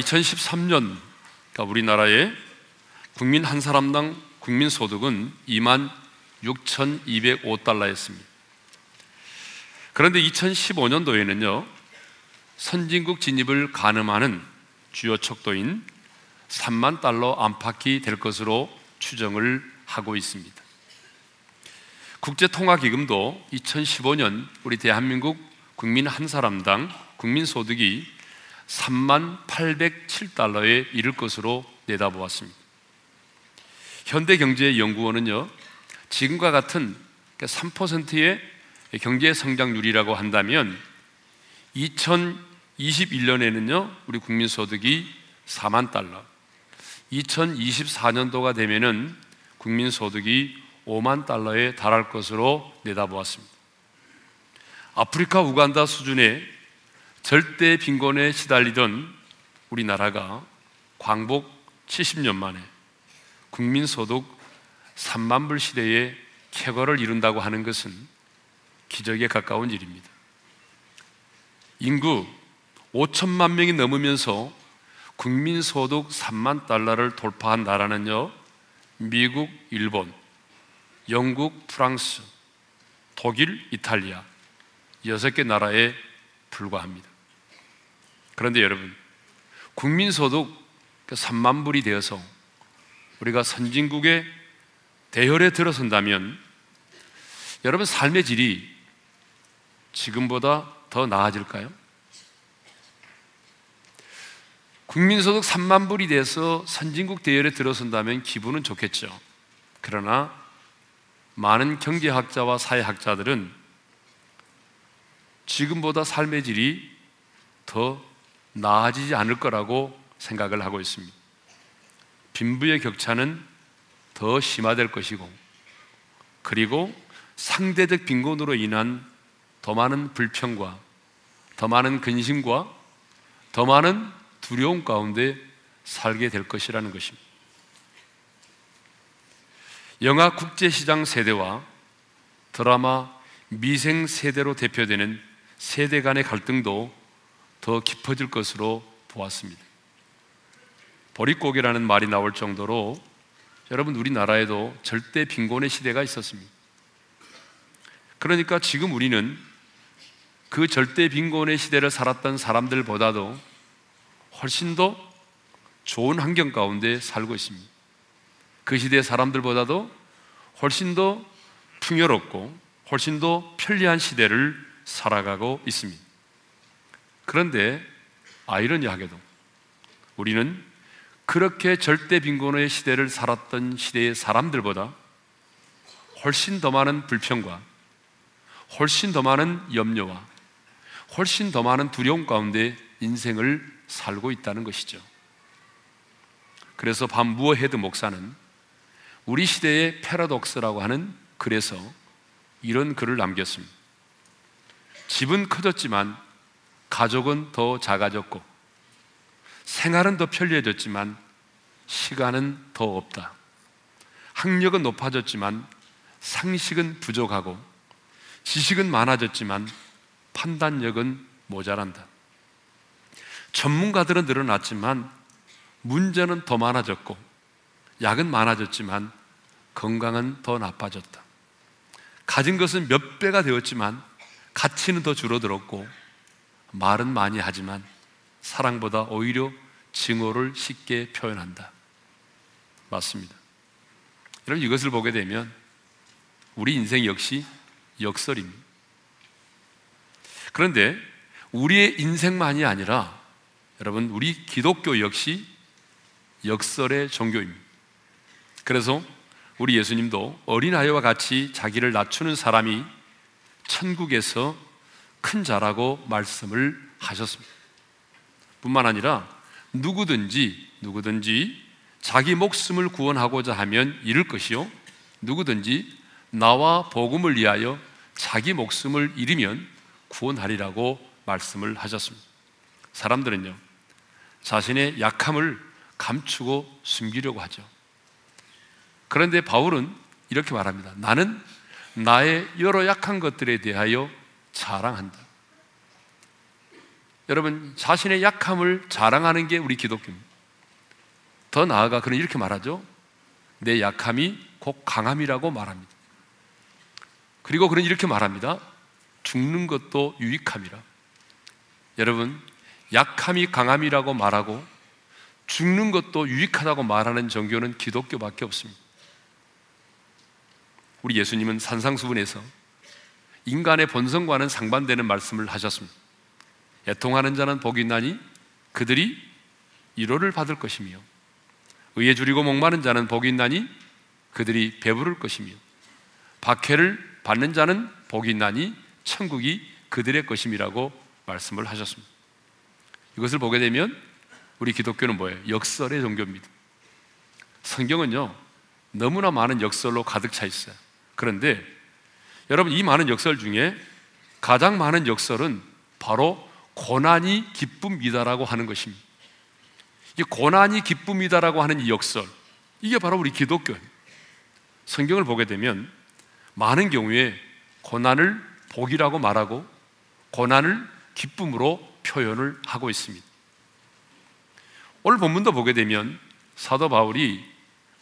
2013년 그러니까 우리나라의 국민 한 사람당 국민 소득은 2만 6,205달러였습니다. 그런데 2015년도에는요, 선진국 진입을 가늠하는 주요 척도인 3만 달러 안팎이 될 것으로 추정을 하고 있습니다. 국제통화기금도 2015년 우리 대한민국 국민 한 사람당 국민 소득이 3만 807달러에 이를 것으로 내다보았습니다. 현대경제연구원은요, 지금과 같은 3%의 경제 성장률이라고 한다면 2021년에는요, 우리 국민 소득이 4만 달러, 2024년도가 되면은 국민 소득이 5만 달러에 달할 것으로 내다보았습니다. 아프리카 우간다 수준의 절대 빈곤에 시달리던 우리나라가 광복 70년 만에 국민 소득 3만 불 시대에 쾌거를 이룬다고 하는 것은 기적에 가까운 일입니다. 인구 5천만 명이 넘으면서 국민 소득 3만 달러를 돌파한 나라는요, 미국, 일본, 영국, 프랑스, 독일, 이탈리아 여섯 개 나라에 불과합니다. 그런데 여러분, 국민소득 3만 불이 되어서 우리가 선진국의 대열에 들어선다면 여러분 삶의 질이 지금보다 더 나아질까요? 국민소득 3만 불이 돼서 선진국 대열에 들어선다면 기분은 좋겠죠. 그러나 많은 경제학자와 사회학자들은 지금보다 삶의 질이 더 나아지지 않을 거라고 생각을 하고 있습니다. 빈부의 격차는 더 심화될 것이고, 그리고 상대적 빈곤으로 인한 더 많은 불평과 더 많은 근심과 더 많은 두려움 가운데 살게 될 것이라는 것입니다. 영화 국제시장 세대와 드라마 미생 세대로 대표되는 세대 간의 갈등도 더 깊어질 것으로 보았습니다. 보릿고개라는 말이 나올 정도로 여러분 우리나라에도 절대 빈곤의 시대가 있었습니다. 그러니까 지금 우리는 그 절대 빈곤의 시대를 살았던 사람들보다도 훨씬 더 좋은 환경 가운데 살고 있습니다. 그 시대 사람들보다도 훨씬 더 풍요롭고 훨씬 더 편리한 시대를 살아가고 있습니다. 그런데 아이러니하게도 우리는 그렇게 절대 빈곤의 시대를 살았던 시대의 사람들보다 훨씬 더 많은 불평과 훨씬 더 많은 염려와 훨씬 더 많은 두려움 가운데 인생을 살고 있다는 것이죠. 그래서 밥 무어헤드 목사는 우리 시대의 패러독스라고 하는 글에서 이런 글을 남겼습니다. 집은 커졌지만 가족은 더 작아졌고 생활은 더 편리해졌지만 시간은 더 없다. 학력은 높아졌지만 상식은 부족하고 지식은 많아졌지만 판단력은 모자란다. 전문가들은 늘어났지만 문제는 더 많아졌고 약은 많아졌지만 건강은 더 나빠졌다. 가진 것은 몇 배가 되었지만 가치는 더 줄어들었고 말은 많이 하지만 사랑보다 오히려 증오를 쉽게 표현한다. 맞습니다. 여러분 이것을 보게 되면 우리 인생 역시 역설입니다. 그런데 우리의 인생만이 아니라 여러분 우리 기독교 역시 역설의 종교입니다. 그래서 우리 예수님도 어린아이와 같이 자기를 낮추는 사람이 천국에서 큰 자라고 말씀을 하셨습니다. 뿐만 아니라 누구든지 누구든지 자기 목숨을 구원하고자 하면 잃을 것이요 누구든지 나와 복음을 위하여 자기 목숨을 잃으면 구원하리라고 말씀을 하셨습니다. 사람들은요 자신의 약함을 감추고 숨기려고 하죠. 그런데 바울은 이렇게 말합니다. 나는 나의 여러 약한 것들에 대하여 자랑한다. 여러분 자신의 약함을 자랑하는 게 우리 기독교입니다. 더 나아가 그는 이렇게 말하죠. 내 약함이 곧 강함이라고 말합니다. 그리고 그는 이렇게 말합니다. 죽는 것도 유익함이라. 여러분, 약함이 강함이라고 말하고 죽는 것도 유익하다고 말하는 종교는 기독교밖에 없습니다. 우리 예수님은 산상수훈에서 인간의 본성과는 상반되는 말씀을 하셨습니다. 애통하는 자는 복이 있나니 그들이 위로를 받을 것이며 의에 줄이고 목마른 자는 복이 있나니 그들이 배부를 것이며 박해를 받는 자는 복이 있나니 천국이 그들의 것임이라고 말씀을 하셨습니다. 이것을 보게 되면 우리 기독교는 뭐예요? 역설의 종교입니다. 성경은요, 너무나 많은 역설로 가득 차 있어요. 그런데 여러분, 이 많은 역설 중에 가장 많은 역설은 바로 고난이 기쁨이다라고 하는 것입니다. 이 고난이 기쁨이다라고 하는 이 역설, 이게 바로 우리 기독교예요. 성경을 보게 되면 많은 경우에 고난을 복이라고 말하고 고난을 기쁨으로 표현을 하고 있습니다. 오늘 본문도 보게 되면 사도 바울이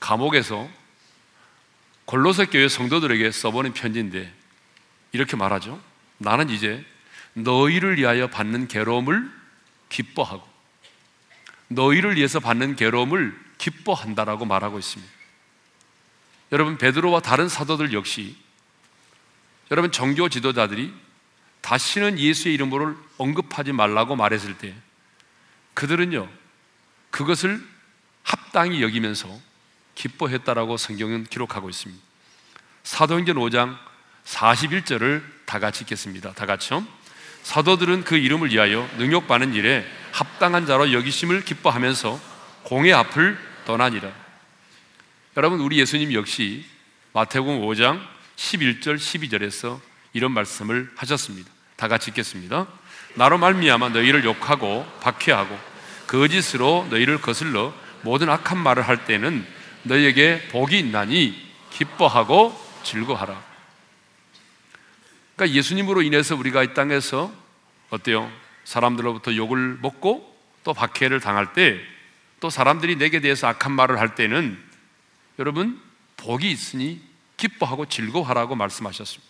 감옥에서 골로새 교회 성도들에게 써보는 편지인데 이렇게 말하죠. 나는 이제 너희를 위하여 받는 괴로움을 기뻐하고 너희를 위해서 받는 괴로움을 기뻐한다라고 말하고 있습니다. 여러분 베드로와 다른 사도들 역시 여러분 종교 지도자들이 다시는 예수의 이름으로 언급하지 말라고 말했을 때 그들은요 그것을 합당히 여기면서 기뻐했다라고 성경은 기록하고 있습니다. 사도행전 5장 41절을 다 같이 읽겠습니다. 다 같이요. 사도들은 그 이름을 위하여 능욕받는 일에 합당한 자로 여기심을 기뻐하면서 공의 앞을 떠나니라. 여러분 우리 예수님 역시 마태복음 5장 11절 12절에서 이런 말씀을 하셨습니다. 다 같이 읽겠습니다. 나로 말미암아 너희를 욕하고 박해하고 거짓으로 너희를 거슬러 모든 악한 말을 할 때는 너희에게 복이 있나니 기뻐하고 즐거하라. 그러니까 예수님으로 인해서 우리가 이 땅에서 어때요? 사람들로부터 욕을 먹고 또 박해를 당할 때 또 사람들이 내게 대해서 악한 말을 할 때는 여러분 복이 있으니 기뻐하고 즐거워하라고 말씀하셨습니다.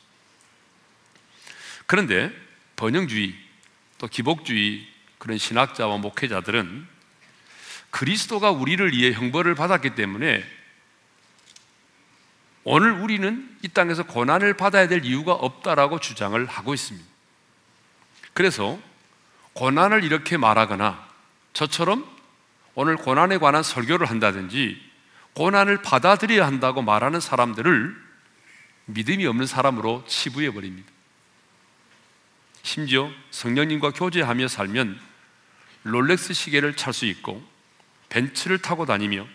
그런데 번영주의 또 기복주의 그런 신학자와 목회자들은 그리스도가 우리를 위해 형벌을 받았기 때문에 오늘 우리는 이 땅에서 고난을 받아야 될 이유가 없다라고 주장을 하고 있습니다. 그래서 고난을 이렇게 말하거나 저처럼 오늘 고난에 관한 설교를 한다든지 고난을 받아들여야 한다고 말하는 사람들을 믿음이 없는 사람으로 치부해 버립니다. 심지어 성령님과 교제하며 살면 롤렉스 시계를 찰 수 있고 벤츠를 타고 다니며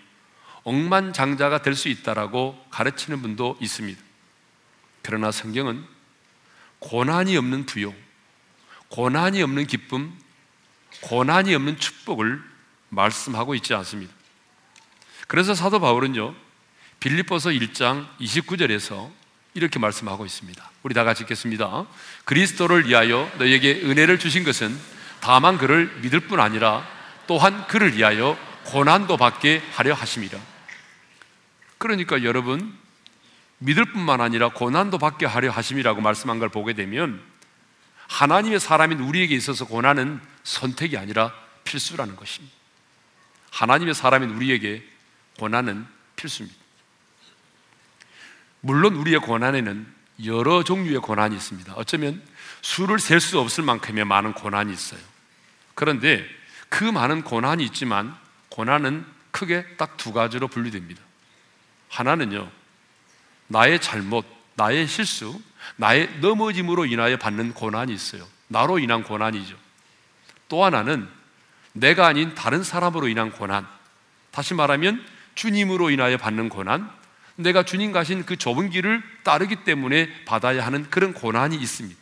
억만장자가 될 수 있다라고 가르치는 분도 있습니다. 그러나 성경은 고난이 없는 부요, 고난이 없는 기쁨, 고난이 없는 축복을 말씀하고 있지 않습니다. 그래서 사도 바울은요, 빌립보서 1장 29절에서 이렇게 말씀하고 있습니다. 우리 다 같이 읽겠습니다. 그리스도를 위하여 너에게 은혜를 주신 것은 다만 그를 믿을 뿐 아니라 또한 그를 위하여 고난도 받게 하려 하심이라. 그러니까 여러분 믿을 뿐만 아니라 고난도 받게 하려 하심이라고 말씀한 걸 보게 되면 하나님의 사람인 우리에게 있어서 고난은 선택이 아니라 필수라는 것입니다. 하나님의 사람인 우리에게 고난은 필수입니다. 물론 우리의 고난에는 여러 종류의 고난이 있습니다. 어쩌면 수를 셀 수 없을 만큼의 많은 고난이 있어요. 그런데 그 많은 고난이 있지만 고난은 크게 딱 두 가지로 분류됩니다. 하나는요, 나의 잘못, 나의 실수, 나의 넘어짐으로 인하여 받는 고난이 있어요. 나로 인한 고난이죠. 또 하나는 내가 아닌 다른 사람으로 인한 고난. 다시 말하면 주님으로 인하여 받는 고난, 내가 주님 가신 그 좁은 길을 따르기 때문에 받아야 하는 그런 고난이 있습니다.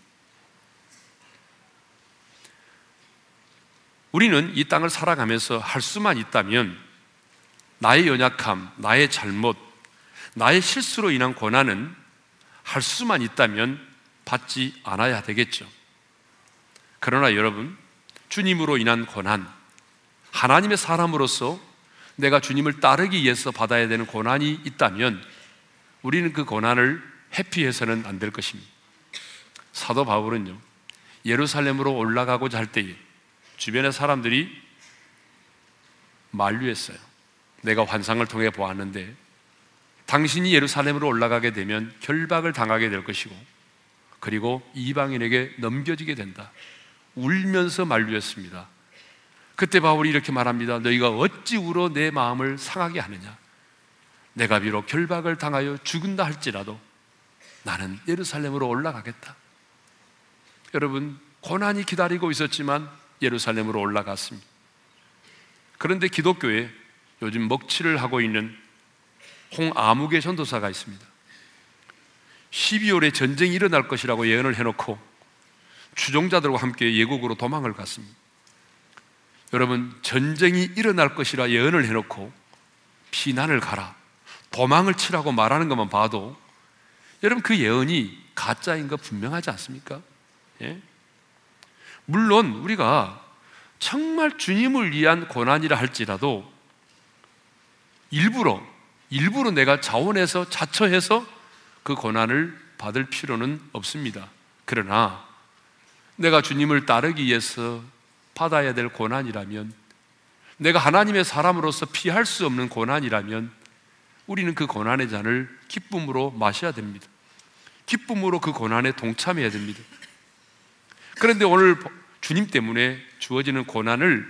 우리는 이 땅을 살아가면서 할 수만 있다면 나의 연약함, 나의 잘못, 나의 실수로 인한 고난은 할 수만 있다면 받지 않아야 되겠죠. 그러나 여러분, 주님으로 인한 고난, 하나님의 사람으로서 내가 주님을 따르기 위해서 받아야 되는 고난이 있다면 우리는 그 고난을 회피해서는 안 될 것입니다. 사도 바울은요, 예루살렘으로 올라가고자 할 때에 주변의 사람들이 만류했어요. 내가 환상을 통해 보았는데 당신이 예루살렘으로 올라가게 되면 결박을 당하게 될 것이고 그리고 이방인에게 넘겨지게 된다. 울면서 만류했습니다. 그때 바울이 이렇게 말합니다. 너희가 어찌 울어 내 마음을 상하게 하느냐? 내가 비록 결박을 당하여 죽은다 할지라도 나는 예루살렘으로 올라가겠다. 여러분, 고난이 기다리고 있었지만 예루살렘으로 올라갔습니다. 그런데 기독교에 요즘 먹칠을 하고 있는 홍아무개 전도사가 있습니다. 12월에 전쟁이 일어날 것이라고 예언을 해놓고 추종자들과 함께 예국으로 도망을 갔습니다. 여러분, 전쟁이 일어날 것이라 예언을 해놓고 피난을 가라, 도망을 치라고 말하는 것만 봐도 여러분 그 예언이 가짜인 거 분명하지 않습니까? 예? 물론 우리가 정말 주님을 위한 고난이라 할지라도 일부러 일부러 내가 자원해서 자처해서 그 고난을 받을 필요는 없습니다. 그러나 내가 주님을 따르기 위해서 받아야 될 고난이라면 내가 하나님의 사람으로서 피할 수 없는 고난이라면 우리는 그 고난의 잔을 기쁨으로 마셔야 됩니다. 기쁨으로 그 고난에 동참해야 됩니다. 그런데 오늘 주님 때문에 주어지는 고난을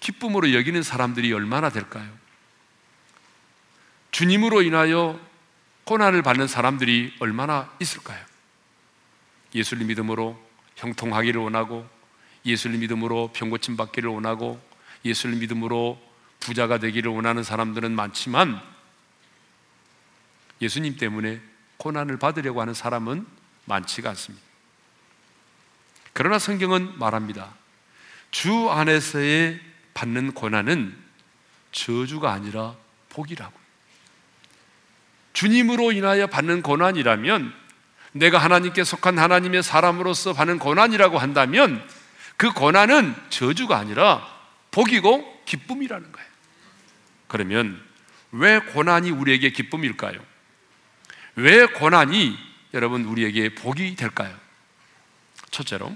기쁨으로 여기는 사람들이 얼마나 될까요? 주님으로 인하여 고난을 받는 사람들이 얼마나 있을까요? 예수를 믿음으로 형통하기를 원하고 예수를 믿음으로 병고침 받기를 원하고 예수를 믿음으로 부자가 되기를 원하는 사람들은 많지만 예수님 때문에 고난을 받으려고 하는 사람은 많지가 않습니다. 그러나 성경은 말합니다. 주 안에서의 받는 고난은 저주가 아니라 복이라고. 주님으로 인하여 받는 고난이라면 내가 하나님께 속한 하나님의 사람으로서 받는 고난이라고 한다면 그 고난은 저주가 아니라 복이고 기쁨이라는 거예요. 그러면 왜 고난이 우리에게 기쁨일까요? 왜 고난이 여러분 우리에게 복이 될까요? 첫째로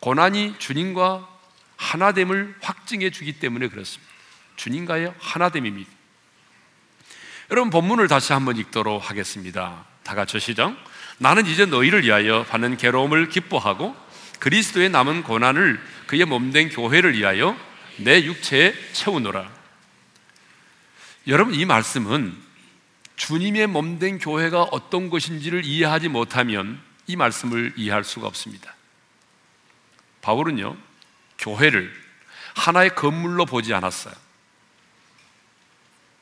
고난이 주님과 하나됨을 확증해 주기 때문에 그렇습니다. 주님과의 하나됨입니다. 여러분 본문을 다시 한번 읽도록 하겠습니다. 다 같이 시작. 나는 이제 너희를 위하여 받는 괴로움을 기뻐하고 그리스도의 남은 고난을 그의 몸된 교회를 위하여 내 육체에 채우노라. 여러분 이 말씀은 주님의 몸된 교회가 어떤 것인지를 이해하지 못하면 이 말씀을 이해할 수가 없습니다. 바울은요, 교회를 하나의 건물로 보지 않았어요.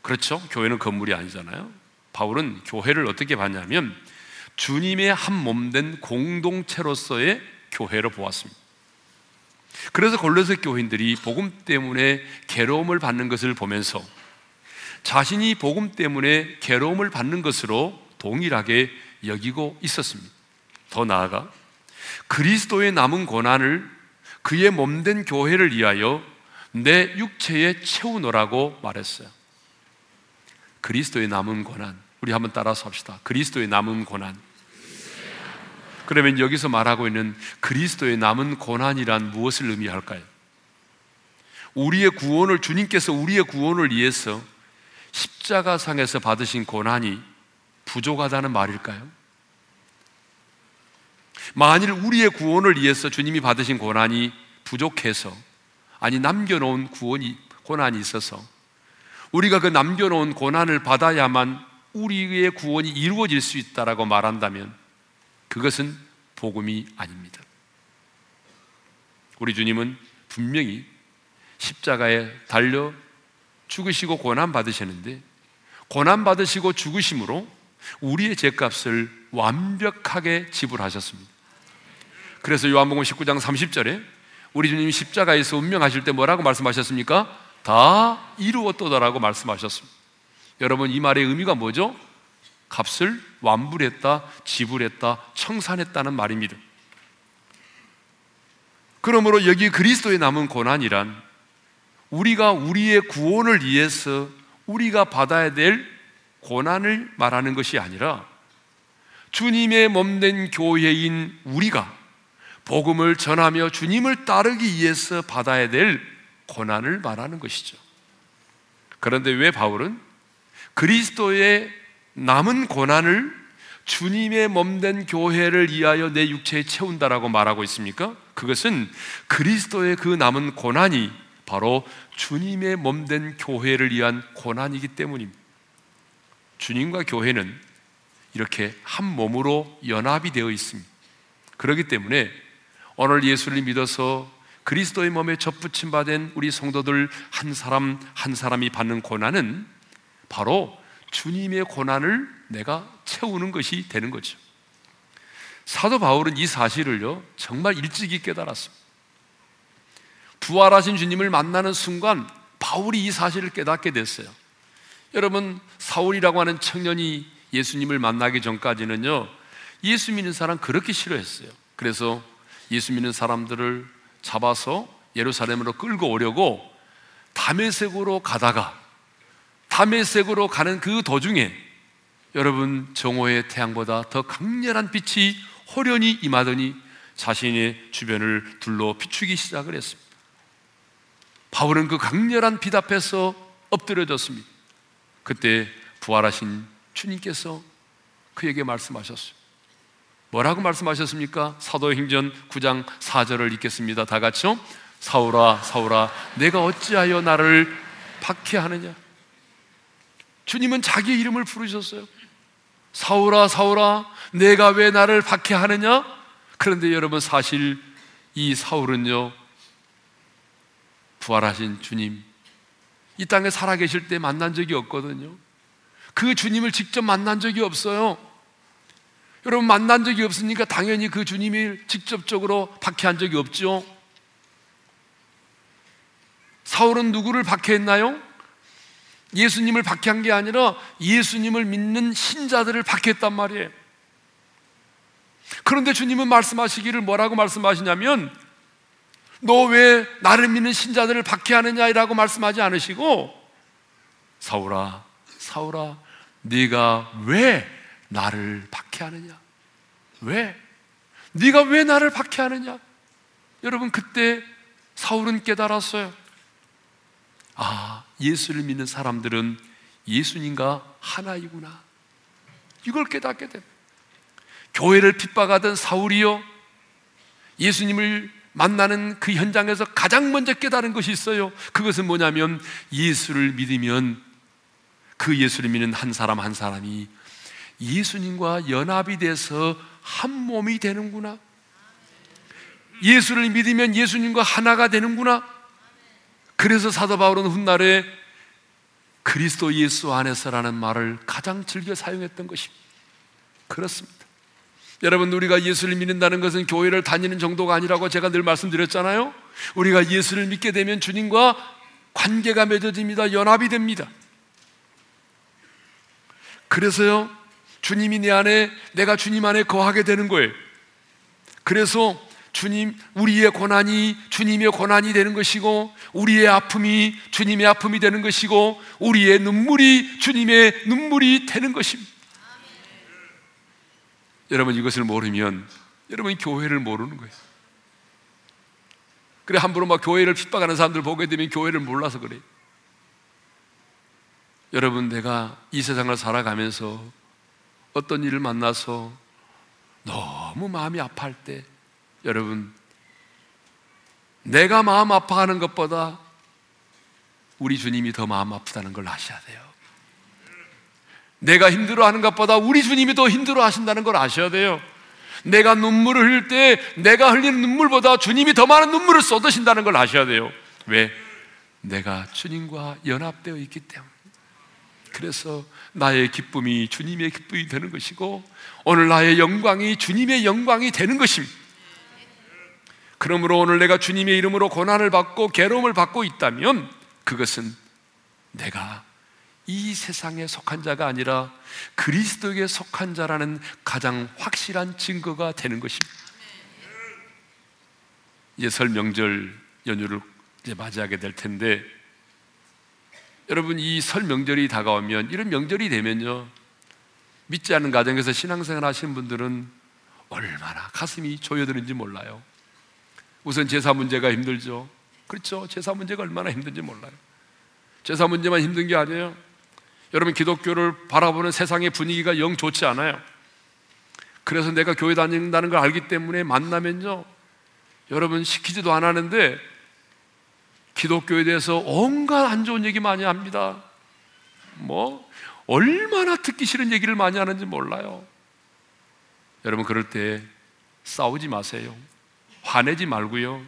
그렇죠? 교회는 건물이 아니잖아요. 바울은 교회를 어떻게 봤냐면 주님의 한 몸 된 공동체로서의 교회로 보았습니다. 그래서 골로새 교인들이 복음 때문에 괴로움을 받는 것을 보면서 자신이 복음 때문에 괴로움을 받는 것으로 동일하게 여기고 있었습니다. 더 나아가 그리스도의 남은 고난을 그의 몸된 교회를 위하여 내 육체에 채우노라고 말했어요. 그리스도의 남은 고난. 우리 한번 따라서 합시다. 그리스도의 남은 고난. 그러면 여기서 말하고 있는 그리스도의 남은 고난이란 무엇을 의미할까요? 우리의 구원을 주님께서 우리의 구원을 위해서 십자가상에서 받으신 고난이 부족하다는 말일까요? 만일 우리의 구원을 위해서 주님이 받으신 고난이 부족해서 아니 남겨놓은 구원이 고난이 있어서 우리가 그 남겨놓은 고난을 받아야만 우리의 구원이 이루어질 수 있다라고 말한다면 그것은 복음이 아닙니다. 우리 주님은 분명히 십자가에 달려 죽으시고 고난 받으셨는데 고난 받으시고 죽으심으로 우리의 죄값을 완벽하게 지불하셨습니다. 그래서 요한복음 19장 30절에 우리 주님이 십자가에서 운명하실 때 뭐라고 말씀하셨습니까? 다 이루었도다라고 말씀하셨습니다. 여러분 이 말의 의미가 뭐죠? 값을 완불했다, 지불했다, 청산했다는 말입니다. 그러므로 여기 그리스도의 남은 고난이란 우리가 우리의 구원을 위해서 우리가 받아야 될 고난을 말하는 것이 아니라 주님의 몸된 교회인 우리가 복음을 전하며 주님을 따르기 위해서 받아야 될 고난을 말하는 것이죠. 그런데 왜 바울은 그리스도의 남은 고난을 주님의 몸된 교회를 위하여 내 육체에 채운다라고 말하고 있습니까? 그것은 그리스도의 그 남은 고난이 바로 주님의 몸된 교회를 위한 고난이기 때문입니다. 주님과 교회는 이렇게 한 몸으로 연합이 되어 있습니다. 그렇기 때문에 오늘 예수를 믿어서 그리스도의 몸에 접붙임 받은 우리 성도들 한 사람 한 사람이 받는 고난은 바로 주님의 고난을 내가 채우는 것이 되는 거죠. 사도 바울은 이 사실을요, 정말 일찍이 깨달았습니다. 부활하신 주님을 만나는 순간 바울이 이 사실을 깨닫게 됐어요. 여러분, 사울이라고 하는 청년이 예수님을 만나기 전까지는요, 예수 믿는 사람 그렇게 싫어했어요. 그래서 예수 믿는 사람들을 잡아서 예루살렘으로 끌고 오려고 담에색으로 가다가 담에색으로 가는 그 도중에 여러분 정오의 태양보다 더 강렬한 빛이 호련히 임하더니 자신의 주변을 둘러 비추기 시작을 했습니다. 바울은 그 강렬한 빛 앞에서 엎드려졌습니다. 그때 부활하신 주님께서 그에게 말씀하셨어요. 뭐라고 말씀하셨습니까? 사도행전 9장 4절을 읽겠습니다. 다 같이요. 사울아, 사울아, 내가 어찌하여 나를 박해하느냐? 주님은 자기 이름을 부르셨어요. 사울아, 사울아, 내가 왜 나를 박해하느냐? 그런데 여러분 사실 이 사울은요, 부활하신 주님, 이 땅에 살아계실 때 만난 적이 없거든요. 그 주님을 직접 만난 적이 없어요. 여러분 만난 적이 없으니까 당연히 그 주님을 직접적으로 박해한 적이 없죠. 사울은 누구를 박해했나요? 예수님을 박해한 게 아니라 예수님을 믿는 신자들을 박해했단 말이에요. 그런데 주님은 말씀하시기를 뭐라고 말씀하시냐면 너 왜 나를 믿는 신자들을 박해하느냐라고 말씀하지 않으시고 사울아 사울아 네가 왜 나를 박해하느냐? 왜? 네가 왜 나를 박해하느냐? 여러분 그때 사울은 깨달았어요. 아, 예수를 믿는 사람들은 예수님과 하나이구나. 이걸 깨닫게 됩니다. 교회를 핍박하던 사울이요. 예수님을 만나는 그 현장에서 가장 먼저 깨달은 것이 있어요. 그것은 뭐냐면 예수를 믿으면 그 예수를 믿는 한 사람 한 사람이 예수님과 연합이 돼서 한 몸이 되는구나. 예수를 믿으면 예수님과 하나가 되는구나. 그래서 사도 바울은 훗날에 그리스도 예수 안에서라는 말을 가장 즐겨 사용했던 것입니다. 그렇습니다. 여러분, 우리가 예수를 믿는다는 것은 교회를 다니는 정도가 아니라고 제가 늘 말씀드렸잖아요. 우리가 예수를 믿게 되면 주님과 관계가 맺어집니다. 연합이 됩니다. 그래서요, 주님이 내 안에, 내가 주님 안에 거하게 되는 거예요. 그래서 주님, 우리의 고난이 주님의 고난이 되는 것이고, 우리의 아픔이 주님의 아픔이 되는 것이고, 우리의 눈물이 주님의 눈물이 되는 것입니다. 여러분 이것을 모르면 여러분 교회를 모르는 거예요. 그래 함부로 막 교회를 핍박하는 사람들 보게 되면 교회를 몰라서 그래요. 여러분 내가 이 세상을 살아가면서 어떤 일을 만나서 너무 마음이 아파할 때 여러분 내가 마음 아파하는 것보다 우리 주님이 더 마음 아프다는 걸 아셔야 돼요. 내가 힘들어하는 것보다 우리 주님이 더 힘들어하신다는 걸 아셔야 돼요. 내가 눈물을 흘릴 때 내가 흘리는 눈물보다 주님이 더 많은 눈물을 쏟으신다는 걸 아셔야 돼요. 왜? 내가 주님과 연합되어 있기 때문에. 그래서 나의 기쁨이 주님의 기쁨이 되는 것이고 오늘 나의 영광이 주님의 영광이 되는 것입니다. 그러므로 오늘 내가 주님의 이름으로 고난을 받고 괴로움을 받고 있다면 그것은 내가 이 세상에 속한 자가 아니라 그리스도에게 속한 자라는 가장 확실한 증거가 되는 것입니다. 이제 설 명절 연휴를 이제 맞이하게 될 텐데 여러분 이 설 명절이 다가오면 이런 명절이 되면요 믿지 않는 가정에서 신앙생활 하시는 분들은 얼마나 가슴이 조여드는지 몰라요. 우선 제사 문제가 힘들죠. 그렇죠. 제사 문제가 얼마나 힘든지 몰라요. 제사 문제만 힘든 게 아니에요. 여러분 기독교를 바라보는 세상의 분위기가 영 좋지 않아요. 그래서 내가 교회 다닌다는 걸 알기 때문에 만나면요. 여러분 시키지도 않았는데 기독교에 대해서 온갖 안 좋은 얘기 많이 합니다. 뭐 얼마나 듣기 싫은 얘기를 많이 하는지 몰라요. 여러분 그럴 때 싸우지 마세요. 화내지 말고요.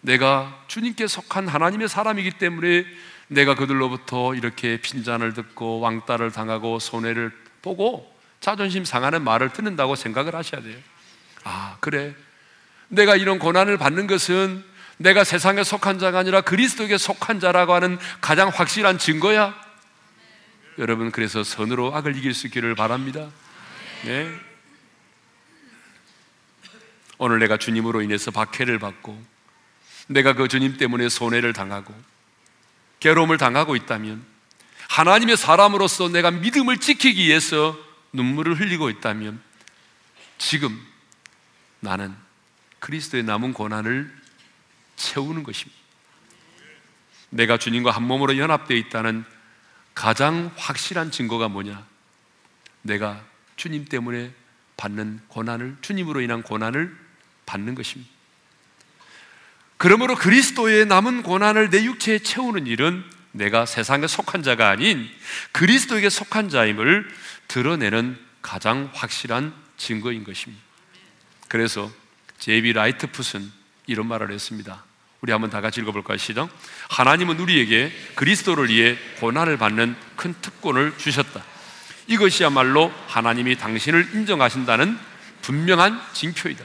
내가 주님께 속한 하나님의 사람이기 때문에 내가 그들로부터 이렇게 핀잔을 듣고 왕따를 당하고 손해를 보고 자존심 상하는 말을 듣는다고 생각을 하셔야 돼요. 아, 그래. 내가 이런 고난을 받는 것은 내가 세상에 속한 자가 아니라 그리스도에게 속한 자라고 하는 가장 확실한 증거야. 여러분, 그래서 선으로 악을 이길 수 있기를 바랍니다. 네. 오늘 내가 주님으로 인해서 박해를 받고 내가 그 주님 때문에 손해를 당하고 괴로움을 당하고 있다면 하나님의 사람으로서 내가 믿음을 지키기 위해서 눈물을 흘리고 있다면 지금 나는 그리스도의 남은 고난을 채우는 것입니다. 내가 주님과 한 몸으로 연합되어 있다는 가장 확실한 증거가 뭐냐? 내가 주님 때문에 받는 고난을, 주님으로 인한 고난을 받는 것입니다. 그러므로 그리스도의 남은 고난을 내 육체에 채우는 일은 내가 세상에 속한 자가 아닌 그리스도에게 속한 자임을 드러내는 가장 확실한 증거인 것입니다. 그래서 제비 라이트풋은 이런 말을 했습니다. 우리 한번 다 같이 읽어볼까요? 시작. 하나님은 우리에게 그리스도를 위해 고난을 받는 큰 특권을 주셨다. 이것이야말로 하나님이 당신을 인정하신다는 분명한 징표이다.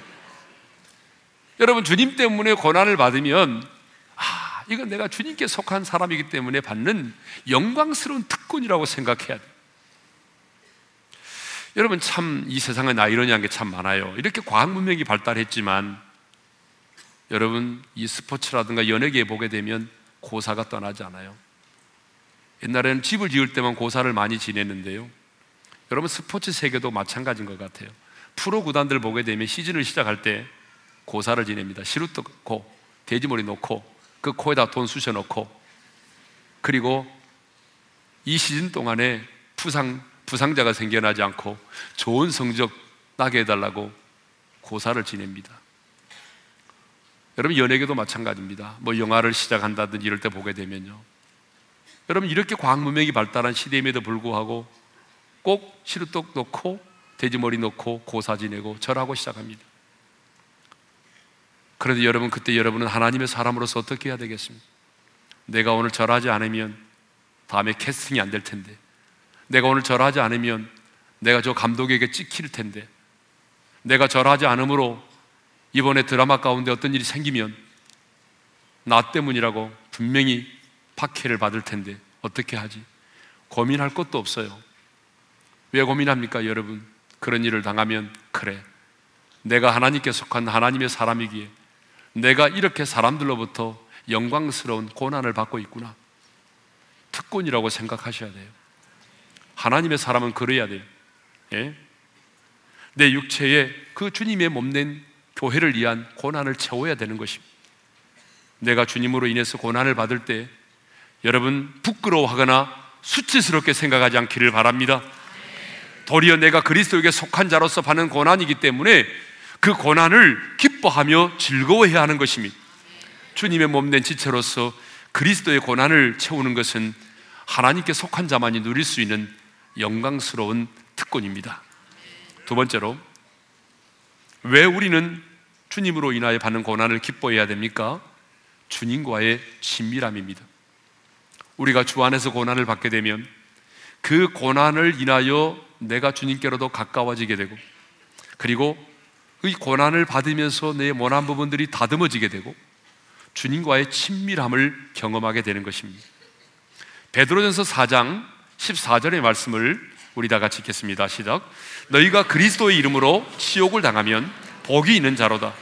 여러분 주님 때문에 고난을 받으면 아, 이건 내가 주님께 속한 사람이기 때문에 받는 영광스러운 특권이라고 생각해야 돼. 여러분 참 이 세상에 나이러니한 게 참 많아요. 이렇게 과학 문명이 발달했지만 여러분 이 스포츠라든가 연예계에 보게 되면 고사가 떠나지 않아요. 옛날에는 집을 지을 때만 고사를 많이 지냈는데요. 여러분 스포츠 세계도 마찬가지인 것 같아요. 프로 구단들 보게 되면 시즌을 시작할 때 고사를 지냅니다. 시루도 고 돼지머리 놓고 그 코에다 돈 쑤셔 넣고 그리고 이 시즌 동안에 부상 부상자가 생겨나지 않고 좋은 성적 나게 해달라고 고사를 지냅니다. 여러분 연예계도 마찬가지입니다. 뭐 영화를 시작한다든지 이럴 때 보게 되면요. 여러분 이렇게 과학 문명이 발달한 시대임에도 불구하고 꼭 시루떡 놓고 돼지머리 놓고 고사 지내고 절하고 시작합니다. 그런데 여러분 그때 여러분은 하나님의 사람으로서 어떻게 해야 되겠습니까? 내가 오늘 절하지 않으면 다음에 캐스팅이 안 될 텐데 내가 오늘 절하지 않으면 내가 저 감독에게 찍힐 텐데 내가 절하지 않으므로 이번에 드라마 가운데 어떤 일이 생기면 나 때문이라고 분명히 박해를 받을 텐데 어떻게 하지? 고민할 것도 없어요. 왜 고민합니까, 여러분? 그런 일을 당하면 그래. 내가 하나님께 속한 하나님의 사람이기에 내가 이렇게 사람들로부터 영광스러운 고난을 받고 있구나. 특권이라고 생각하셔야 돼요. 하나님의 사람은 그래야 돼요. 예? 내 육체에 그 주님의 몸낸 교회를 위한 고난을 채워야 되는 것입니다. 내가 주님으로 인해서 고난을 받을 때 여러분 부끄러워하거나 수치스럽게 생각하지 않기를 바랍니다. 도리어 내가 그리스도에게 속한 자로서 받는 고난이기 때문에 그 고난을 기뻐하며 즐거워해야 하는 것입니다. 주님의 몸된 지체로서 그리스도의 고난을 채우는 것은 하나님께 속한 자만이 누릴 수 있는 영광스러운 특권입니다. 두 번째로, 왜 우리는 주님으로 인하여 받는 고난을 기뻐해야 됩니까? 주님과의 친밀함입니다. 우리가 주 안에서 고난을 받게 되면 그 고난을 인하여 내가 주님께로도 가까워지게 되고 그리고 이 고난을 받으면서 내 모난 부분들이 다듬어지게 되고 주님과의 친밀함을 경험하게 되는 것입니다. 베드로전서 4장 14절의 말씀을 우리 다 같이 읽겠습니다. 시작. 너희가 그리스도의 이름으로 치욕을 당하면 복이 있는 자로다.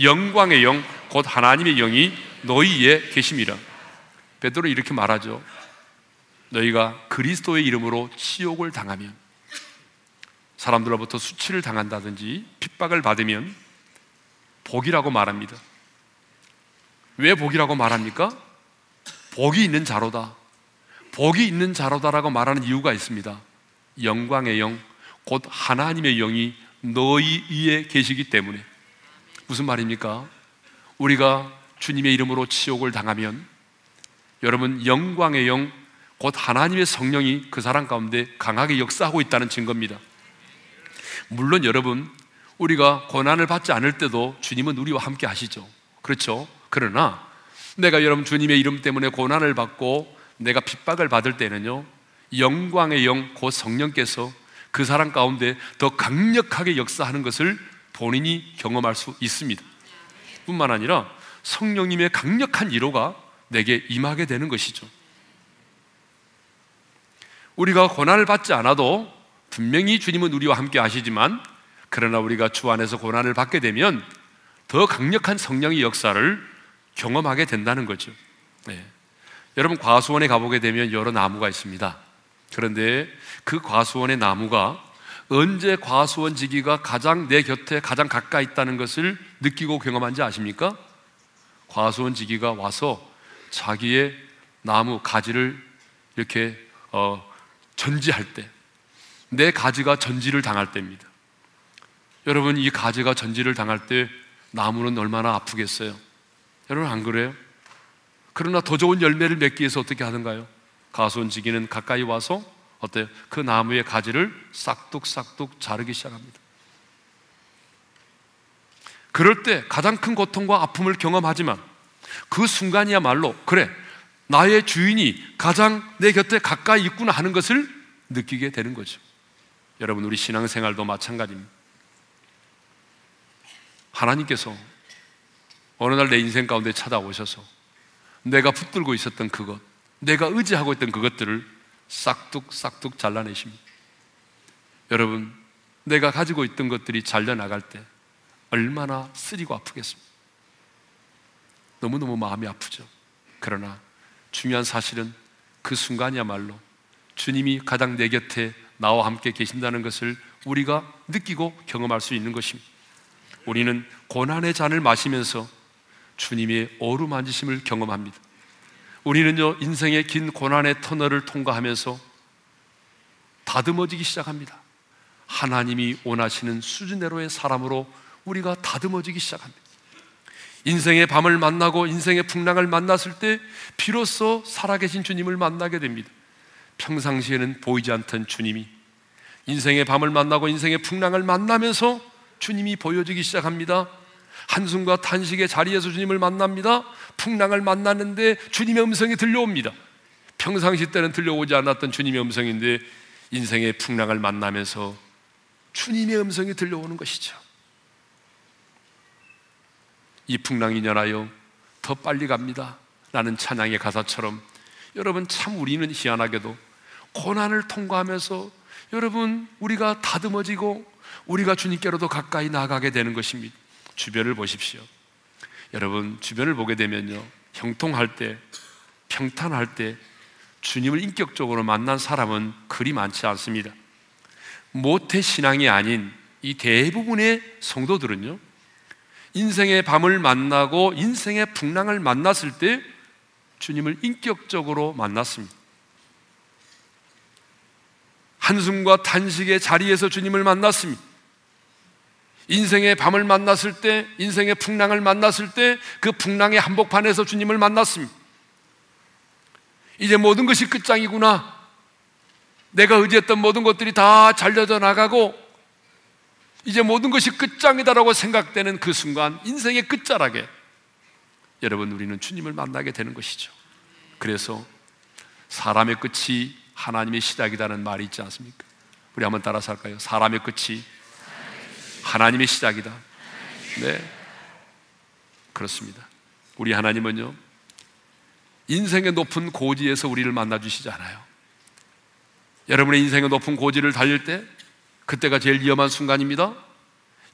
영광의 영 곧 하나님의 영이 너희에 계심이라. 베드로 이렇게 말하죠. 너희가 그리스도의 이름으로 치욕을 당하면 사람들로부터 수치를 당한다든지 핍박을 받으면 복이라고 말합니다. 왜 복이라고 말합니까? 복이 있는 자로다. 복이 있는 자로다라고 말하는 이유가 있습니다. 영광의 영, 곧 하나님의 영이 너희 위에 계시기 때문에. 무슨 말입니까? 우리가 주님의 이름으로 치욕을 당하면 여러분 영광의 영, 곧 하나님의 성령이 그 사람 가운데 강하게 역사하고 있다는 증거입니다. 물론 여러분, 우리가 고난을 받지 않을 때도 주님은 우리와 함께 하시죠. 그렇죠? 그러나 내가 여러분 주님의 이름 때문에 고난을 받고 내가 핍박을 받을 때는요, 영광의 영, 곧 성령께서 그 사람 가운데 더 강력하게 역사하는 것을 본인이 경험할 수 있습니다. 뿐만 아니라 성령님의 강력한 위로가 내게 임하게 되는 것이죠. 우리가 고난을 받지 않아도 분명히 주님은 우리와 함께 하시지만 그러나 우리가 주 안에서 고난을 받게 되면 더 강력한 성령의 역사를 경험하게 된다는 거죠. 네. 여러분 과수원에 가보게 되면 여러 나무가 있습니다. 그런데 그 과수원의 나무가 언제 과수원 지기가 가장 내 곁에 가장 가까이 있다는 것을 느끼고 경험한지 아십니까? 과수원 지기가 와서 자기의 나무 가지를 이렇게 어, 전지할 때, 내 가지가 전지를 당할 때입니다. 여러분, 이 가지가 전지를 당할 때 나무는 얼마나 아프겠어요? 여러분, 안 그래요? 그러나 더 좋은 열매를 맺기 위해서 어떻게 하던가요? 가수원지기는 가까이 와서 어때요? 그 나무의 가지를 싹둑싹둑 자르기 시작합니다. 그럴 때 가장 큰 고통과 아픔을 경험하지만 그 순간이야말로 그래 나의 주인이 가장 내 곁에 가까이 있구나 하는 것을 느끼게 되는 거죠. 여러분, 우리 신앙생활도 마찬가지입니다. 하나님께서 어느 날 내 인생 가운데 찾아오셔서 내가 붙들고 있었던 그것, 내가 의지하고 있던 그것들을 싹둑싹둑 잘라내십니다. 여러분, 내가 가지고 있던 것들이 잘려나갈 때 얼마나 쓰리고 아프겠습니까? 너무너무 마음이 아프죠. 그러나 중요한 사실은 그 순간이야말로 주님이 가장 내 곁에 나와 함께 계신다는 것을 우리가 느끼고 경험할 수 있는 것입니다. 우리는 고난의 잔을 마시면서 주님의 어루만지심을 경험합니다. 우리는요, 인생의 긴 고난의 터널을 통과하면서 다듬어지기 시작합니다. 하나님이 원하시는 수준대로의 사람으로 우리가 다듬어지기 시작합니다. 인생의 밤을 만나고 인생의 풍랑을 만났을 때 비로소 살아계신 주님을 만나게 됩니다. 평상시에는 보이지 않던 주님이 인생의 밤을 만나고 인생의 풍랑을 만나면서 주님이 보여지기 시작합니다. 한숨과 탄식의 자리에서 주님을 만납니다. 풍랑을 만났는데 주님의 음성이 들려옵니다. 평상시 때는 들려오지 않았던 주님의 음성인데 인생의 풍랑을 만나면서 주님의 음성이 들려오는 것이죠. 이 풍랑이 년하여 더 빨리 갑니다. 라는 찬양의 가사처럼 여러분 참 우리는 희한하게도 고난을 통과하면서 여러분 우리가 다듬어지고 우리가 주님께로 도 가까이 나가게 되는 것입니다. 주변을 보십시오. 여러분 주변을 보게 되면요 형통할 때 평탄할 때 주님을 인격적으로 만난 사람은 그리 많지 않습니다. 모태 신앙이 아닌 이 대부분의 성도들은요 인생의 밤을 만나고 인생의 풍랑을 만났을 때 주님을 인격적으로 만났습니다. 한숨과 탄식의 자리에서 주님을 만났습니다. 인생의 밤을 만났을 때, 인생의 풍랑을 만났을 때, 그 풍랑의 한복판에서 주님을 만났습니다. 이제 모든 것이 끝장이구나. 내가 의지했던 모든 것들이 다 잘려져 나가고, 이제 모든 것이 끝장이다라고 생각되는 그 순간 인생의 끝자락에 여러분 우리는 주님을 만나게 되는 것이죠. 그래서 사람의 끝이 하나님의 시작이라는 말이 있지 않습니까? 우리 한번 따라서 할까요? 사람의 끝이 하나님의 시작이다. 네. 그렇습니다. 우리 하나님은요, 인생의 높은 고지에서 우리를 만나 주시지 않아요. 여러분의 인생의 높은 고지를 달릴 때 그때가 제일 위험한 순간입니다.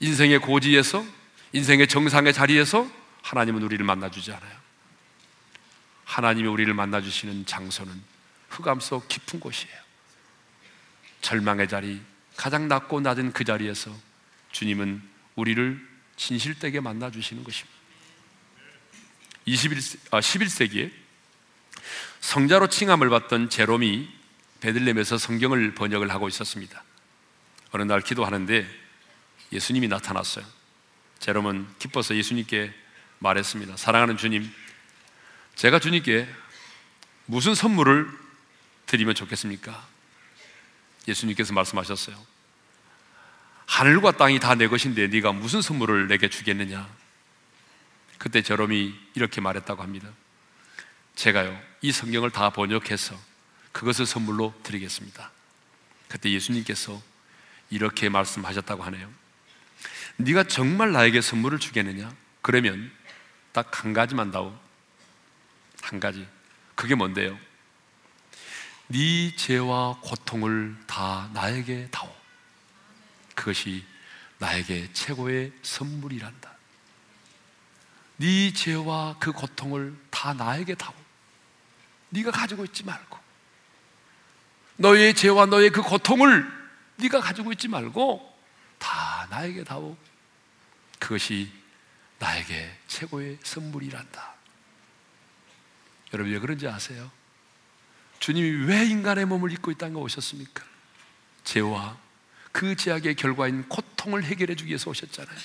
인생의 고지에서, 인생의 정상의 자리에서 하나님은 우리를 만나주지 않아요. 하나님이 우리를 만나주시는 장소는 흑암 속 깊은 곳이에요. 절망의 자리, 가장 낮고 낮은 그 자리에서 주님은 우리를 진실되게 만나 주시는 것입니다. 21, 아, 11세기에 성자로 칭함을 받던 제롬이 베들렘에서 성경을 번역을 하고 있었습니다. 어느 날 기도하는데 예수님이 나타났어요. 제롬은 기뻐서 예수님께 말했습니다. 사랑하는 주님, 제가 주님께 무슨 선물을 드리면 좋겠습니까? 예수님께서 말씀하셨어요. 하늘과 땅이 다 내 것인데 네가 무슨 선물을 내게 주겠느냐? 그때 제롬이 이렇게 말했다고 합니다. 제가요, 이 성경을 다 번역해서 그것을 선물로 드리겠습니다. 그때 예수님께서 이렇게 말씀하셨다고 하네요. 네가 정말 나에게 선물을 주겠느냐? 그러면 딱 한 가지만 다오. 한 가지. 그게 뭔데요? 네 죄와 고통을 다 나에게 다오. 그것이 나에게 최고의 선물이란다. 네 죄와 그 고통을 다 나에게 다오. 네가 가지고 있지 말고 너의 죄와 너의 그 고통을 네가 가지고 있지 말고 다 나에게 다오. 그것이 나에게 최고의 선물이란다. 여러분 왜 그런지 아세요? 주님이 왜 인간의 몸을 입고 이 땅에 오셨습니까? 죄와 그 죄악의 결과인 고통을 해결해 주기 위해서 오셨잖아요.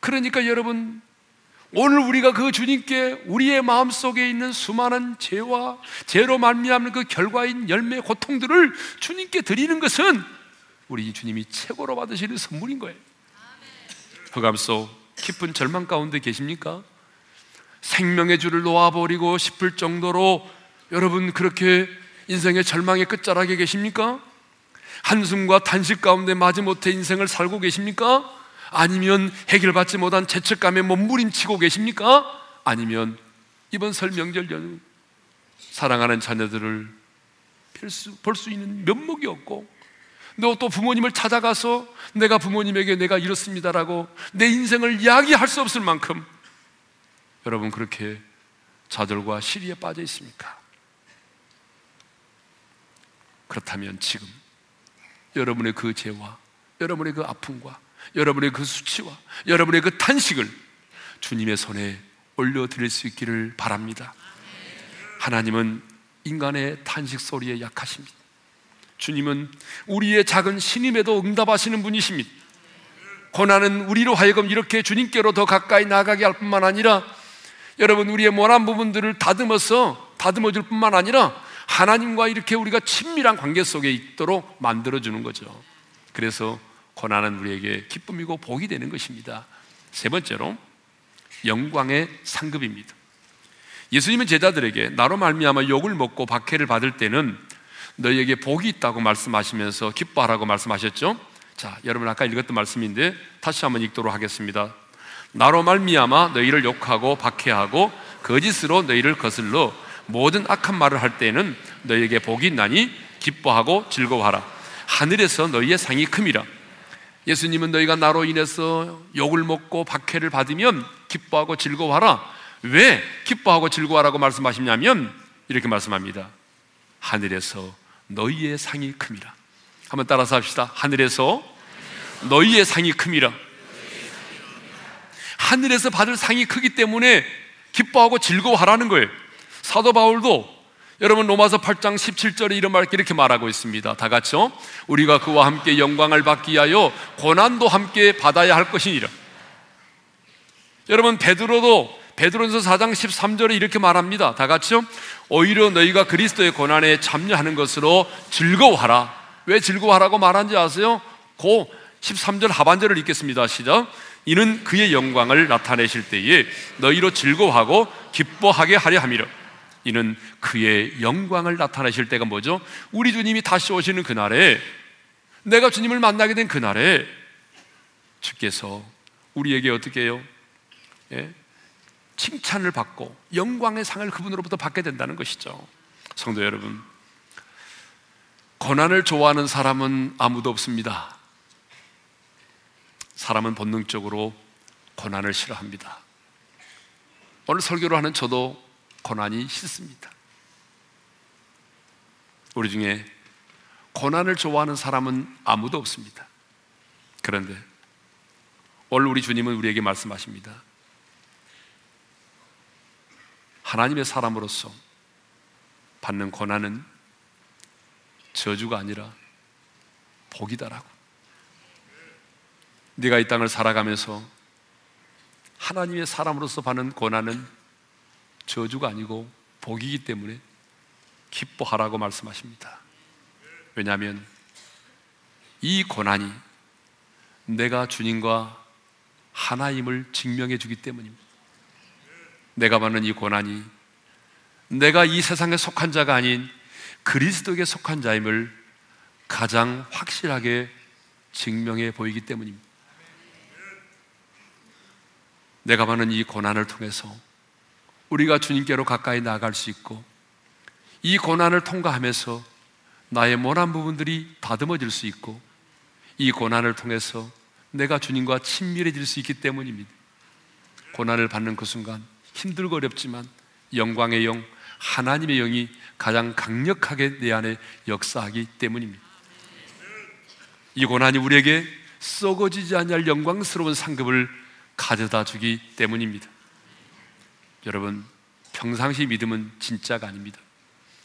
그러니까 여러분 오늘 우리가 그 주님께 우리의 마음 속에 있는 수많은 죄와 죄로 말미암는 그 결과인 열매 고통들을 주님께 드리는 것은 우리 주님이 최고로 받으시는 선물인 거예요. 흑암 속 깊은 절망 가운데 계십니까? 생명의 줄을 놓아버리고 싶을 정도로 여러분 그렇게 인생의 절망의 끝자락에 계십니까? 한숨과 탄식 가운데 마지못해 인생을 살고 계십니까? 아니면 해결받지 못한 죄책감에 몸부림치고 계십니까? 아니면 이번 설 명절 연휴 사랑하는 자녀들을 볼 수 있는 면목이 없고 너 또 부모님을 찾아가서 내가 부모님에게 내가 이렇습니다라고 내 인생을 이야기할 수 없을 만큼 여러분 그렇게 좌절과 시리에 빠져 있습니까? 그렇다면 지금 여러분의 그 죄와 여러분의 그 아픔과 여러분의 그 수치와 여러분의 그 탄식을 주님의 손에 올려드릴 수 있기를 바랍니다. 하나님은 인간의 탄식 소리에 약하십니다. 주님은 우리의 작은 신임에도 응답하시는 분이십니다. 고난은 우리로 하여금 이렇게 주님께로 더 가까이 나가게 할 뿐만 아니라 여러분 우리의 모난 부분들을 다듬어서 다듬어 줄 뿐만 아니라 하나님과 이렇게 우리가 친밀한 관계 속에 있도록 만들어 주는 거죠. 그래서 고난은 우리에게 기쁨이고 복이 되는 것입니다. 세 번째로 영광의 상급입니다. 예수님은 제자들에게 나로 말미암아 욕을 먹고 박해를 받을 때는 너희에게 복이 있다고 말씀하시면서 기뻐하라고 말씀하셨죠. 자, 여러분 아까 읽었던 말씀인데 다시 한번 읽도록 하겠습니다. 나로 말미암아 너희를 욕하고 박해하고 거짓으로 너희를 거슬러 모든 악한 말을 할 때는 너희에게 복이 있나니 기뻐하고 즐거워하라. 하늘에서 너희의 상이 큼이라. 예수님은 너희가 나로 인해서 욕을 먹고 박해를 받으면 기뻐하고 즐거워하라. 왜 기뻐하고 즐거워하라고 말씀하시냐면 이렇게 말씀합니다. 하늘에서 너희의 상이 큼이라. 한번 따라서 합시다. 하늘에서 너희의 상이 큼이라. 하늘에서 받을 상이 크기 때문에 기뻐하고 즐거워하라는 거예요. 사도 바울도 여러분 로마서 8장 17절에 이런 말 이렇게 말하고 있습니다. 다 같이요. 우리가 그와 함께 영광을 받기 위하여 고난도 함께 받아야 할 것이니라. 여러분 베드로도 베드로전서 4장 13절에 이렇게 말합니다. 다 같이요. 오히려 너희가 그리스도의 고난에 참여하는 것으로 즐거워하라. 왜 즐거워하라고 말한지 아세요? 고 13절 하반절을 읽겠습니다. 시작. 이는 그의 영광을 나타내실 때에 너희로 즐거워하고 기뻐하게 하려 함이라. 이는 그의 영광을 나타내실 때가 뭐죠? 우리 주님이 다시 오시는 그날에 내가 주님을 만나게 된 그날에 주께서 우리에게 어떻게 해요? 예? 칭찬을 받고 영광의 상을 그분으로부터 받게 된다는 것이죠. 성도 여러분, 고난을 좋아하는 사람은 아무도 없습니다. 사람은 본능적으로 고난을 싫어합니다. 오늘 설교를 하는 저도 고난이 싫습니다. 우리 중에 고난을 좋아하는 사람은 아무도 없습니다. 그런데 오늘 우리 주님은 우리에게 말씀하십니다. 하나님의 사람으로서 받는 고난은 저주가 아니라 복이다라고. 네가 이 땅을 살아가면서 하나님의 사람으로서 받는 고난은 저주가 아니고 복이기 때문에 기뻐하라고 말씀하십니다. 왜냐하면 이 고난이 내가 주님과 하나임을 증명해 주기 때문입니다. 내가 받는 이 고난이 내가 이 세상에 속한 자가 아닌 그리스도에게 속한 자임을 가장 확실하게 증명해 보이기 때문입니다. 내가 받는 이 고난을 통해서 우리가 주님께로 가까이 나아갈 수 있고 이 고난을 통과하면서 나의 모난 부분들이 다듬어질 수 있고 이 고난을 통해서 내가 주님과 친밀해질 수 있기 때문입니다. 고난을 받는 그 순간 힘들고 어렵지만 영광의 영, 하나님의 영이 가장 강력하게 내 안에 역사하기 때문입니다. 이 고난이 우리에게 썩어지지 않을 영광스러운 상급을 가져다 주기 때문입니다. 여러분, 평상시 믿음은 진짜가 아닙니다.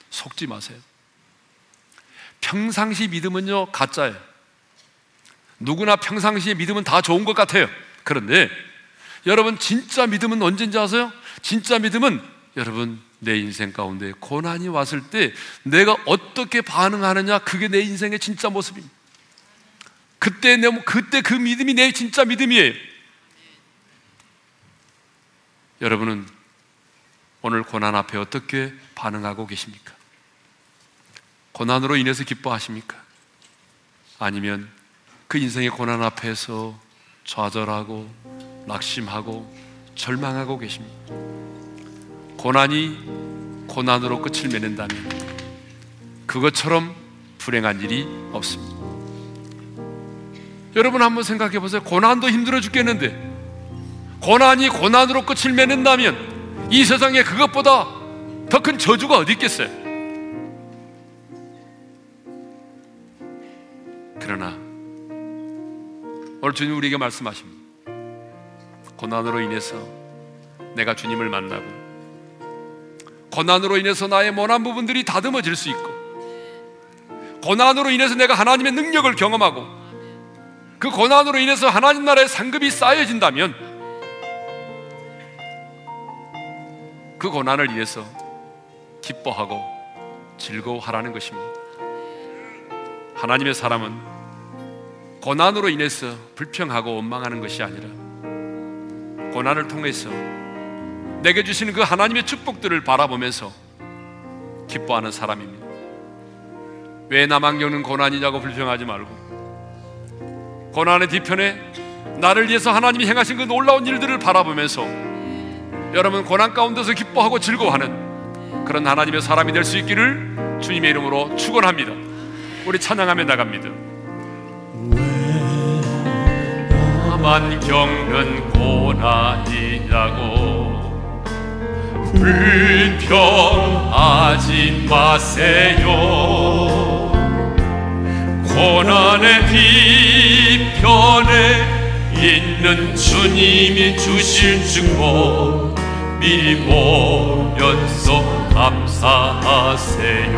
속지 마세요. 평상시 믿음은요, 가짜예요. 누구나 평상시에 믿음은 다 좋은 것 같아요. 그런데 여러분, 진짜 믿음은 언제인지 아세요? 진짜 믿음은 여러분, 내 인생 가운데 고난이 왔을 때 내가 어떻게 반응하느냐, 그게 내 인생의 진짜 모습입니다. 그때 내, 그때 그 믿음이 내 진짜 믿음이에요. 여러분은 오늘 고난 앞에 어떻게 반응하고 계십니까? 고난으로 인해서 기뻐하십니까? 아니면 그 인생의 고난 앞에서 좌절하고 낙심하고 절망하고 계십니까? 고난이 고난으로 끝을 맺는다면 그것처럼 불행한 일이 없습니다. 여러분 한번 생각해 보세요. 고난도 힘들어 죽겠는데 고난이 고난으로 끝을 맺는다면 이 세상에 그것보다 더 큰 저주가 어디 있겠어요? 그러나 오늘 주님 우리에게 말씀하십니다. 고난으로 인해서 내가 주님을 만나고 고난으로 인해서 나의 모난 부분들이 다듬어질 수 있고 고난으로 인해서 내가 하나님의 능력을 경험하고 그 고난으로 인해서 하나님 나라의 상급이 쌓여진다면 그 고난을 위해서 기뻐하고 즐거워하라는 것입니다. 하나님의 사람은 고난으로 인해서 불평하고 원망하는 것이 아니라 고난을 통해서 내게 주시는 그 하나님의 축복들을 바라보면서 기뻐하는 사람입니다. 왜 나만 겪는 고난이냐고 불평하지 말고 고난의 뒤편에 나를 위해서 하나님이 행하신 그 놀라운 일들을 바라보면서 여러분 고난 가운데서 기뻐하고 즐거워하는 그런 하나님의 사람이 될 수 있기를 주님의 이름으로 축원합니다. 우리 찬양하며 나갑니다. 나만 겪는 고난이라고 불평하지 마세요. 고난의 뒤편에 있는 주님이 주실 증거 미리 보면서 감사하세요.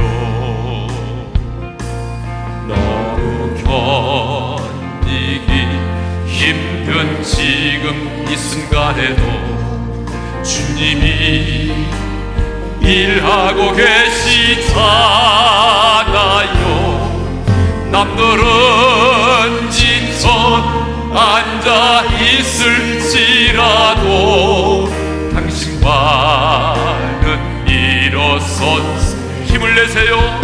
너무 견디기 힘든 지금 이 순간에도 주님이 일하고 계시잖아요. 남들은 진천 앉아 있을지라도 내세요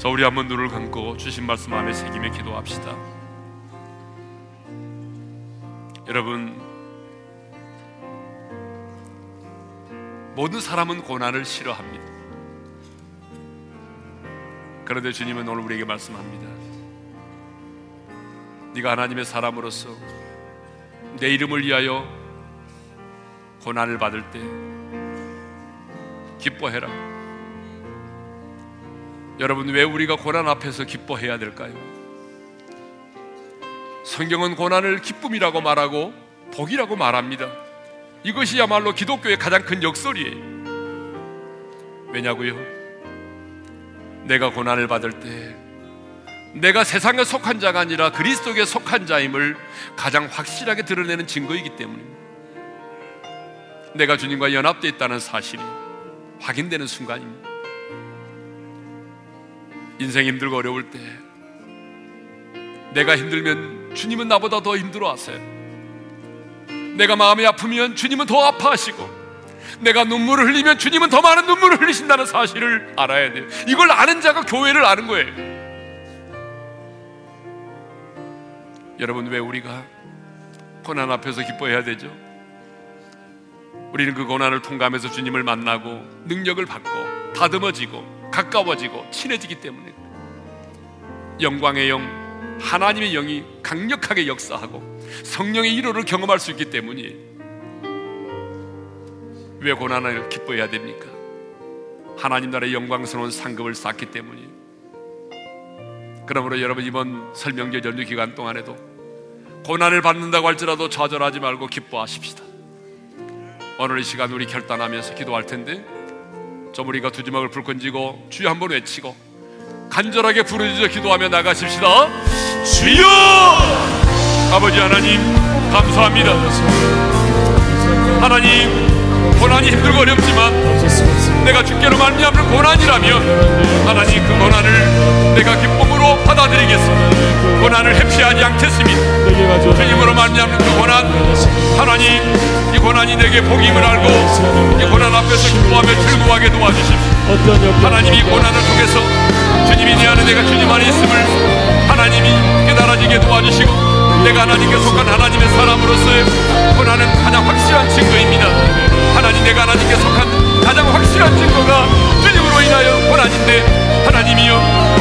자, 우리 한번 눈을 감고 주신 말씀 안에 새기며 기도합시다. 여러분, 모든 사람은 고난을 싫어합니다. 그런데 주님은 오늘 우리에게 말씀합니다. 네가 하나님의 사람으로서 내 이름을 위하여 고난을 받을 때 기뻐해라. 여러분 왜 우리가 고난 앞에서 기뻐해야 될까요? 성경은 고난을 기쁨이라고 말하고 복이라고 말합니다. 이것이야말로 기독교의 가장 큰 역설이에요. 왜냐고요? 내가 고난을 받을 때 내가 세상에 속한 자가 아니라 그리스도에 속한 자임을 가장 확실하게 드러내는 증거이기 때문입니다. 내가 주님과 연합되어 있다는 사실이 확인되는 순간입니다. 인생 힘들고 어려울 때 내가 힘들면 주님은 나보다 더 힘들어 하세요. 내가 마음이 아프면 주님은 더 아파하시고 내가 눈물을 흘리면 주님은 더 많은 눈물을 흘리신다는 사실을 알아야 돼요. 이걸 아는 자가 교회를 아는 거예요. 여러분 왜 우리가 고난 앞에서 기뻐해야 되죠? 우리는 그 고난을 통과하면서 주님을 만나고 능력을 받고 다듬어지고 가까워지고 친해지기 때문에 영광의 영 하나님의 영이 강력하게 역사하고 성령의 일호를 경험할 수 있기 때문이 왜 고난을 기뻐해야 됩니까? 하나님 나라의 영광스러운 상급을 쌓기 때문이 그러므로 여러분 이번 설명절 연휴 기간 동안에도 고난을 받는다고 할지라도 좌절하지 말고 기뻐하십시다. 오늘 이 시간 우리 결단하면서 기도할 텐데 좀 우리가 두 주먹을 불 건지고 주여 한번 외치고 간절하게 부르짖어 기도하며 나가십시다. 주여! 아버지 하나님 감사합니다. 하나님 고난이 힘들고 어렵지만 내가 주께로 말미암는 고난이라면 하나님 그 고난을 내가 기쁨 으로 받아들이겠습니다. 고난을 회피하지 않겠습니다. 주님으로 말미암는 그 고난 하나님 이 고난이 내게 복임을 알고 이 고난 앞에서 기뻐하며 즐거워하게 도와주십시오. 하나님 이 고난을 통해서 주님이 내 안에 내가 주님 안에 있음을 하나님이 깨달아지게 도와주시고 내가 하나님께 속한 하나님의 사람으로서의 고난은 가장 확실한 증거입니다. 하나님 내가 하나님께 속한 가장 확실한 증거가 주님으로 인하여 고난인데 하나님이여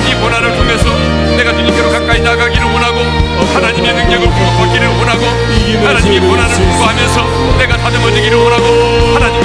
이 고난을 통해서 내가 주님께로 가까이 나가기를 원하고 하나님의 능력을 받기를 원하고 하나님의 고난을 통과하면서 내가 다듬어지기를 원하고 하나님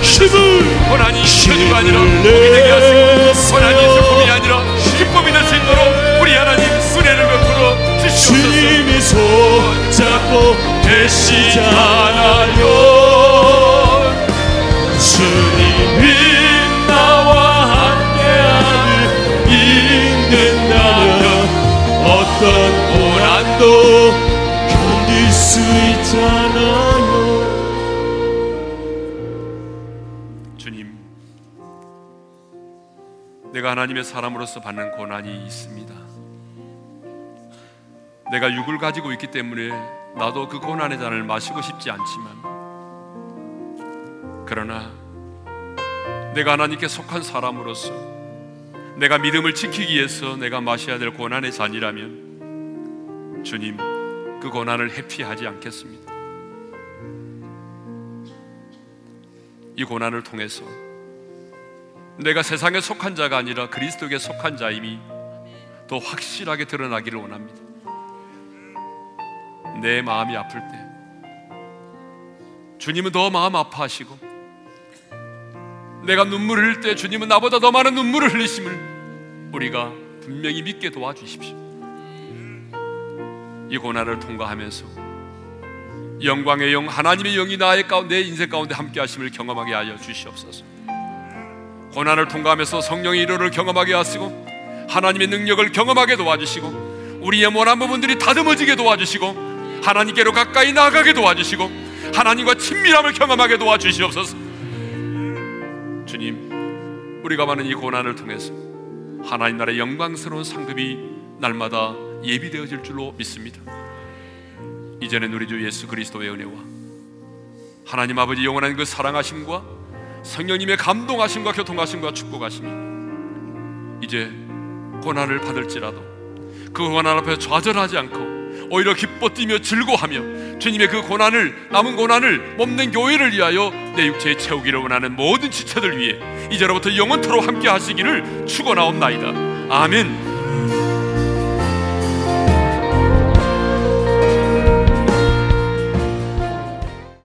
도와주시고 고난이 저주가 아니라 복이 되게 하시고 고난이 슬픔이 아니라 기쁨이 될 수 있도록 우리 하나님 은혜를 베풀어 주시옵소서. 손잡고 계시잖 하나님의 사람으로서 받는 고난이 있습니다 내가 육을 가지고 있기 때문에 나도 그 고난의 잔을 마시고 싶지 않지만 그러나 내가 하나님께 속한 사람으로서 내가 믿음을 지키기 위해서 내가 마셔야 될 고난의 잔이라면 주님 그 고난을 회피하지 않겠습니다. 이 고난을 통해서 내가 세상에 속한 자가 아니라 그리스도에 속한 자임이 더 확실하게 드러나기를 원합니다. 내 마음이 아플 때 주님은 더 마음 아파하시고 내가 눈물을 흘릴 때 주님은 나보다 더 많은 눈물을 흘리심을 우리가 분명히 믿게 도와주십시오. 이 고난을 통과하면서 영광의 영 하나님의 영이 나의 가운데 내 인생 가운데 함께 하심을 경험하게 하여 주시옵소서. 고난을 통과하면서 성령의 일호를 경험하게 하시고 하나님의 능력을 경험하게 도와주시고 우리의 원한 부분들이 다듬어지게 도와주시고 하나님께로 가까이 나아가게 도와주시고 하나님과 친밀함을 경험하게 도와주시옵소서. 주님, 우리가 많은 이 고난을 통해서 하나님 나라의 영광스러운 상급이 날마다 예비되어질 줄로 믿습니다. 이전엔 우리 주 예수 그리스도의 은혜와 하나님 아버지 영원한 그 사랑하심과 성령님의 감동하심과 교통하심과 축복하심이 이제 고난을 받을지라도 그 고난 앞에 좌절하지 않고 오히려 기뻐 뛰며 즐거하며 주님의 그 고난을 남은 고난을 몸는 교회를 위하여 내 육체에 채우기를 원하는 모든 지체들 위해 이제로부터 영원토록 함께 하시기를 축원하옵나이다. 아멘.